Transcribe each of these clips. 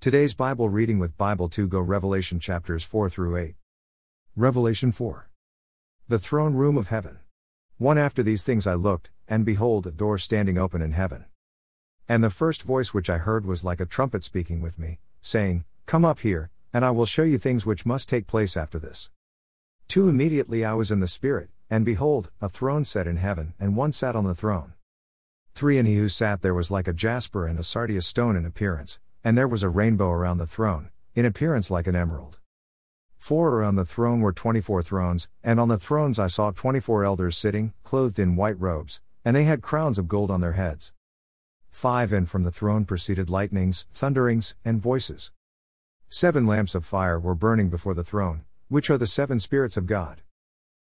Today's Bible reading with Bible 2 Go Revelation chapters 4 through 8. Revelation 4. The throne room of heaven. One after these things I looked, and behold, a door standing open in heaven. And the first voice which I heard was like a trumpet speaking with me, saying, Come up here, and I will show you things which must take place after this. 2 Immediately I was in the Spirit, and behold, a throne set in heaven, and one sat on the throne. 3 And he who sat there was like a jasper and a sardius stone in appearance, and there was a rainbow around the throne, in appearance like an emerald. 4 Around the throne were 24 thrones, and on the thrones I saw 24 elders sitting, clothed in white robes, and they had crowns of gold on their heads. 5 And from the throne proceeded lightnings, thunderings, and voices. Seven lamps of fire were burning before the throne, which are the seven spirits of God.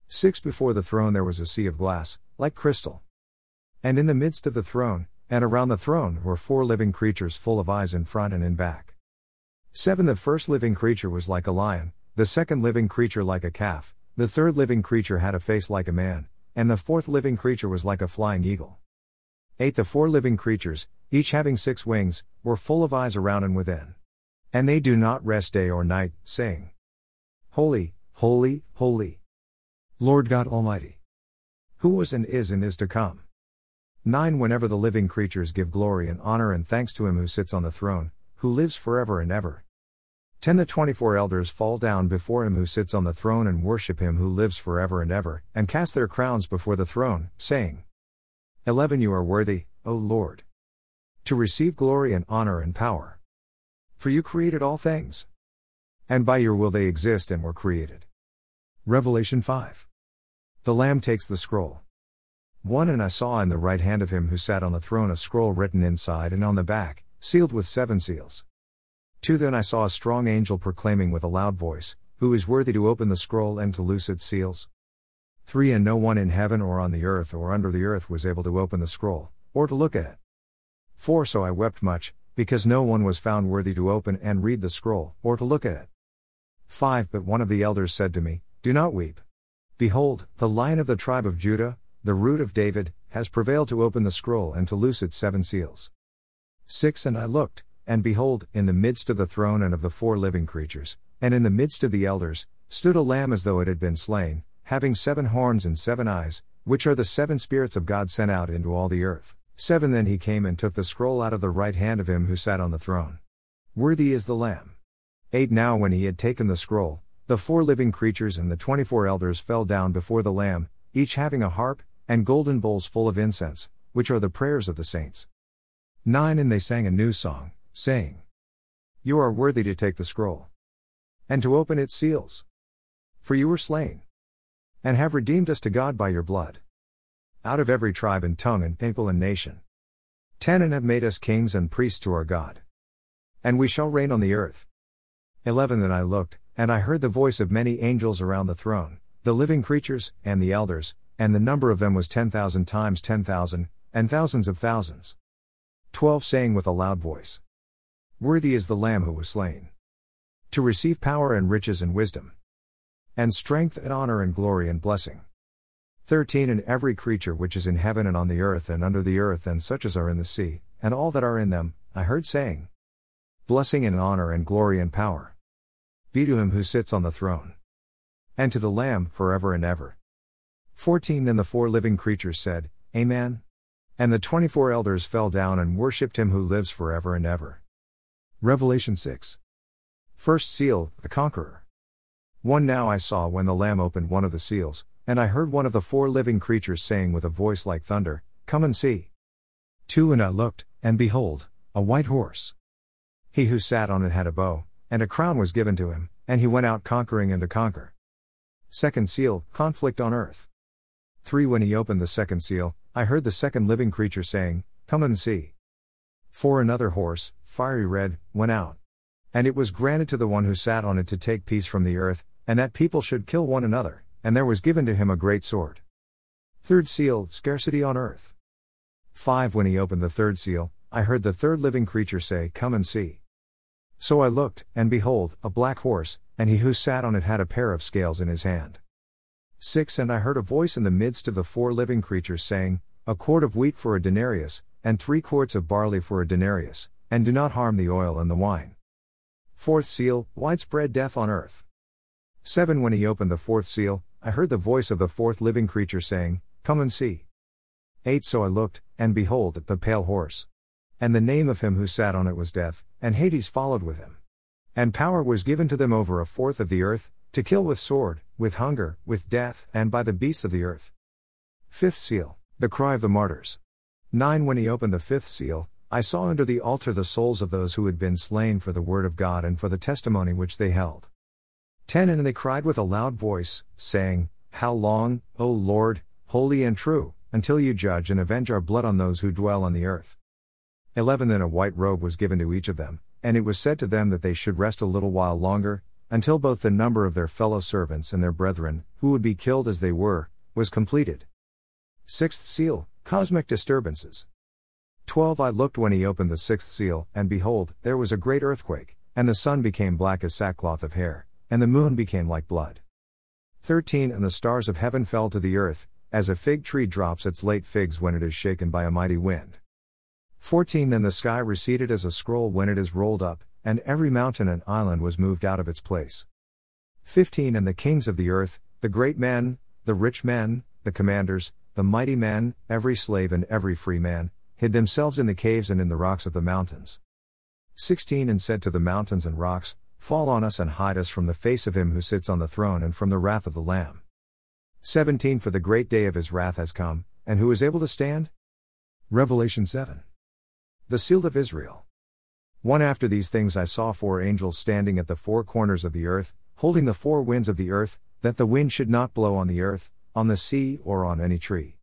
6 Before the throne there was a sea of glass, like crystal. And in the midst of the throne, and around the throne, were four living creatures full of eyes in front and in back. 7 The first living creature was like a lion, the second living creature like a calf, the third living creature had a face like a man, and the fourth living creature was like a flying eagle. 8 The four living creatures, each having six wings, were full of eyes around and within. And they do not rest day or night, saying, Holy, holy, holy. Lord God Almighty. Who was and is and is to come. 9 Whenever the living creatures give glory and honor and thanks to him who sits on the throne, who lives forever and ever. 10 The 24 elders fall down before him who sits on the throne and worship him who lives forever and ever, and cast their crowns before the throne, saying, 11 You are worthy, O Lord, to receive glory and honor and power. For you created all things. And by your will they exist and were created. Revelation 5. The Lamb takes the scroll. 1 And I saw in the right hand of him who sat on the throne a scroll written inside and on the back, sealed with seven seals. 2 Then I saw a strong angel proclaiming with a loud voice, Who is worthy to open the scroll and to loose its seals? 3 And no one in heaven or on the earth or under the earth was able to open the scroll, or to look at it. 4 So I wept much, because no one was found worthy to open and read the scroll, or to look at it. 5 But one of the elders said to me, Do not weep. Behold, the lion of the tribe of Judah, the root of David, has prevailed to open the scroll and to loose its seven seals. 6 And I looked, and behold, in the midst of the throne and of the four living creatures, and in the midst of the elders, stood a lamb as though it had been slain, having seven horns and seven eyes, which are the seven spirits of God sent out into all the earth. 7 Then he came and took the scroll out of the right hand of him who sat on the throne. Worthy is the Lamb. 8 Now when he had taken the scroll, the four living creatures and the twenty four elders fell down before the Lamb, each having a harp, and golden bowls full of incense, which are the prayers of the saints. 9 And they sang a new song, saying, You are worthy to take the scroll, and to open its seals. For you were slain, and have redeemed us to God by your blood out of every tribe and tongue and people and nation. 10 And have made us kings and priests to our God. And we shall reign on the earth. 11 Then I looked, and I heard the voice of many angels around the throne, the living creatures, and the elders, and the number of them was 10,000 times 10,000, and thousands of thousands. 12 Saying with a loud voice, Worthy is the Lamb who was slain. To receive power and riches and wisdom, and strength and honor and glory and blessing. 13 And every creature which is in heaven and on the earth and under the earth and such as are in the sea, and all that are in them, I heard saying, Blessing and honor and glory and power be to him who sits on the throne, and to the Lamb forever and ever. 14 Then the four living creatures said, Amen. And the twenty four elders fell down and worshipped him who lives forever and ever. Revelation 6. First seal, the conqueror. 1 Now I saw when the Lamb opened one of the seals, and I heard one of the four living creatures saying with a voice like thunder, Come and see. 2 And I looked, and behold, a white horse. He who sat on it had a bow, and a crown was given to him, and he went out conquering and to conquer. Second seal, conflict on earth. 3 When he opened the second seal, I heard the second living creature saying, Come and see. 4 Another horse, fiery red, went out. And it was granted to the one who sat on it to take peace from the earth, and that people should kill one another and there was given to him a great sword. Third seal, scarcity on earth. 5 When he opened the third seal, I heard the third living creature say, Come and see. So I looked, and behold, a black horse, and he who sat on it had a pair of scales in his hand. 6 And I heard a voice in the midst of the four living creatures saying, A quart of wheat for a denarius, and three quarts of barley for a denarius, and do not harm the oil and the wine. Fourth seal, widespread death on earth. 7 When he opened the fourth seal, I heard the voice of the fourth living creature saying, Come and see. 8 So I looked, and behold, the pale horse. And the name of him who sat on it was Death, and Hades followed with him. And power was given to them over a fourth of the earth, to kill with sword, with hunger, with death, and by the beasts of the earth. Fifth seal, the cry of the martyrs. 9 When he opened the fifth seal, I saw under the altar the souls of those who had been slain for the word of God and for the testimony which they held. 10 And they cried with a loud voice, saying, How long, O Lord, holy and true, until you judge and avenge our blood on those who dwell on the earth? 11 Then a white robe was given to each of them, and it was said to them that they should rest a little while longer, until both the number of their fellow servants and their brethren, who would be killed as they were, was completed. Sixth seal Cosmic disturbances. 12 I looked when he opened the sixth seal, and behold, there was a great earthquake, and the sun became black as sackcloth of hair, and the moon became like blood. 13 And the stars of heaven fell to the earth, as a fig tree drops its late figs when it is shaken by a mighty wind. 14 Then the sky receded as a scroll when it is rolled up, and every mountain and island was moved out of its place. 15 And the kings of the earth, the great men, the rich men, the commanders, the mighty men, every slave and every free man, hid themselves in the caves and in the rocks of the mountains. 16 And said to the mountains and rocks, Fall on us and hide us from the face of him who sits on the throne and from the wrath of the Lamb. 17 For the great day of his wrath has come, and who is able to stand? Revelation 7. The Seal of Israel. One after these things I saw four angels standing at the four corners of the earth, holding the four winds of the earth, that the wind should not blow on the earth, on the sea, or on any tree.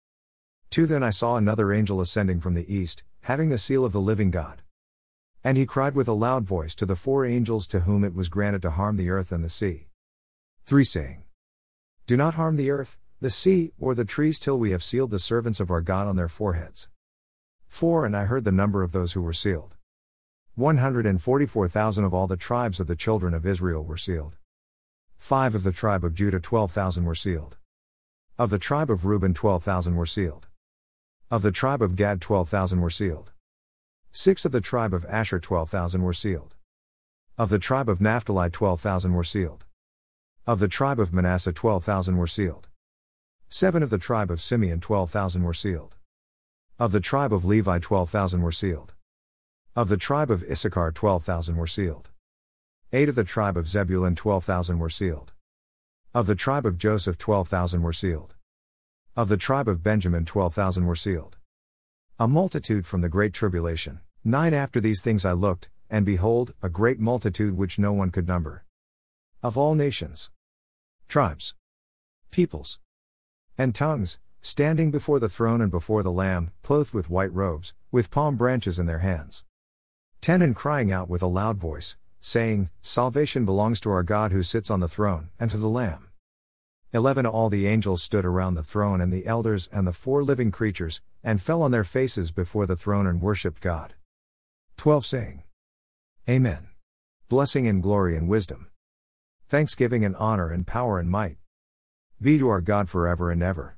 2 Then I saw another angel ascending from the east, having the seal of the living God. And he cried with a loud voice to the four angels to whom it was granted to harm the earth and the sea. 3 Saying, Do not harm the earth, the sea, or the trees till we have sealed the servants of our God on their foreheads. 4 And I heard the number of those who were sealed. 144,000 of all the tribes of the children of Israel were sealed. 5 of the tribe of Judah 12,000 were sealed. Of the tribe of Reuben 12,000 were sealed. Of the tribe of Gad 12,000 were sealed. Six of the tribe of Asher 12,000 were sealed. Of the tribe of Naphtali 12,000 were sealed. Of the tribe of Manasseh 12,000 were sealed. Seven of the tribe of Simeon 12,000 were sealed. Of the tribe of Levi 12,000 were sealed. Of the tribe of Issachar 12,000 were sealed. Eight of the tribe of Zebulun 12,000 were sealed. Of the tribe of Joseph 12,000 were sealed. Of the tribe of Benjamin 12,000 were sealed. A multitude from the great tribulation. Nine after these things I looked, and behold, a great multitude which no one could number. Of all nations, tribes, peoples, and tongues, standing before the throne and before the Lamb, clothed with white robes, with palm branches in their hands. Ten and crying out with a loud voice, saying, Salvation belongs to our God who sits on the throne, and to the Lamb. 11 All the angels stood around the throne and the elders and the four living creatures, and fell on their faces before the throne and worshipped God. 12 Saying, Amen. Blessing and glory and wisdom. Thanksgiving and honor and power and might. Be to our God forever and ever.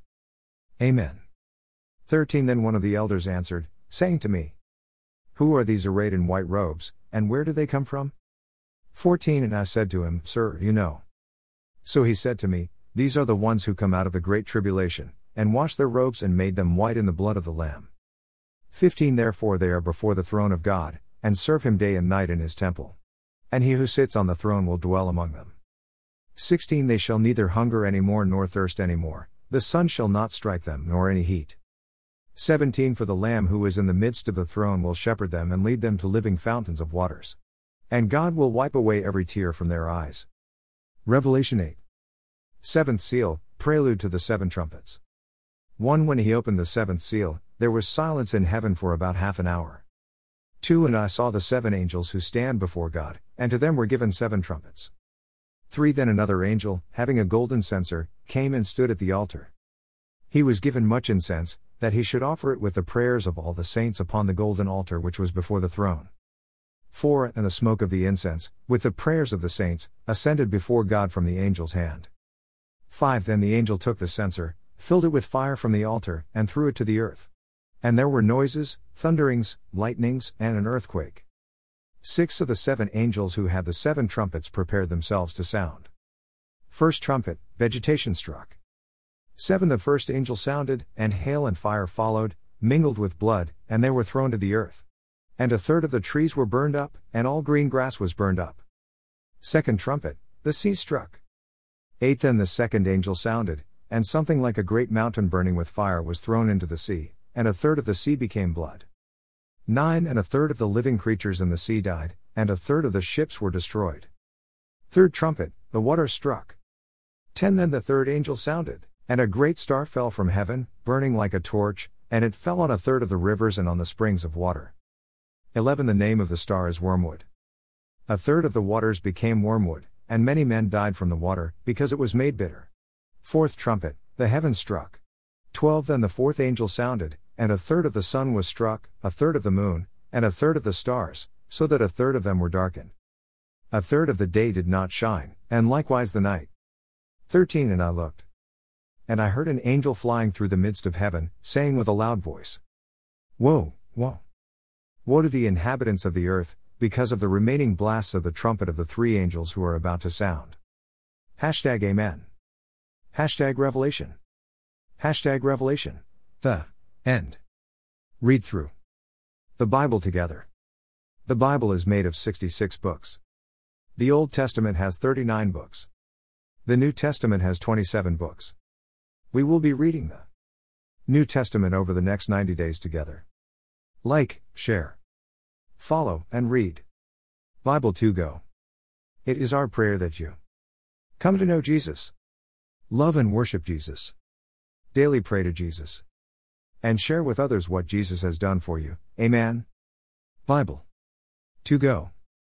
Amen. 13 Then one of the elders answered, saying to me, Who are these arrayed in white robes, and where do they come from? 14 And I said to him, Sir, you know. So he said to me, these are the ones who come out of the great tribulation, and washed their robes and made them white in the blood of the Lamb. 15 Therefore they are before the throne of God, and serve him day and night in his temple. And he who sits on the throne will dwell among them. 16 They shall neither hunger any more nor thirst any more, the sun shall not strike them nor any heat. 17 For the Lamb who is in the midst of the throne will shepherd them and lead them to living fountains of waters. And God will wipe away every tear from their eyes. Revelation 8. Seventh seal, prelude to the seven trumpets. 1. When he opened the seventh seal, there was silence in heaven for about half an hour. 2. And I saw the seven angels who stand before God, and to them were given seven trumpets. 3. Then another angel, having a golden censer, came and stood at the altar. He was given much incense, that he should offer it with the prayers of all the saints upon the golden altar which was before the throne. 4. And the smoke of the incense, with the prayers of the saints, ascended before God from the angel's hand. 5 Then the angel took the censer, filled it with fire from the altar, and threw it to the earth. And there were noises, thunderings, lightnings, and an earthquake. Six of the seven angels who had the seven trumpets prepared themselves to sound. First trumpet, vegetation struck. Seven the first angel sounded, and hail and fire followed, mingled with blood, and they were thrown to the earth. And a third of the trees were burned up, and all green grass was burned up. Second trumpet, the sea struck. Eight then the second angel sounded, and something like a great mountain burning with fire was thrown into the sea, and a third of the sea became blood. Nine and a third of the living creatures in the sea died, and a third of the ships were destroyed. Third trumpet, the water struck. Ten then the third angel sounded, and a great star fell from heaven, burning like a torch, and it fell on a third of the rivers and on the springs of water. 11 The name of the star is wormwood. A third of the waters became wormwood, and many men died from the water, because it was made bitter. Fourth trumpet, the heavens struck. 12 Then the fourth angel sounded, and a third of the sun was struck, a third of the moon, and a third of the stars, so that a third of them were darkened. A third of the day did not shine, and likewise the night. 13 And I looked. And I heard an angel flying through the midst of heaven, saying with a loud voice Woe, woe! Woe to the inhabitants of the earth, because of the remaining blasts of the trumpet of the three angels who are about to sound. Hashtag Amen. Hashtag Revelation. Hashtag Revelation. The End. Read through. The Bible together. The Bible is made of 66 books. The Old Testament has 39 books. The New Testament has 27 books. We will be reading the New Testament over the next 90 days together. Like, share, follow, and read. Bible to go. It is our prayer that you come to know Jesus, love and worship Jesus, daily pray to Jesus and share with others what Jesus has done for you. Amen. Bible. To go.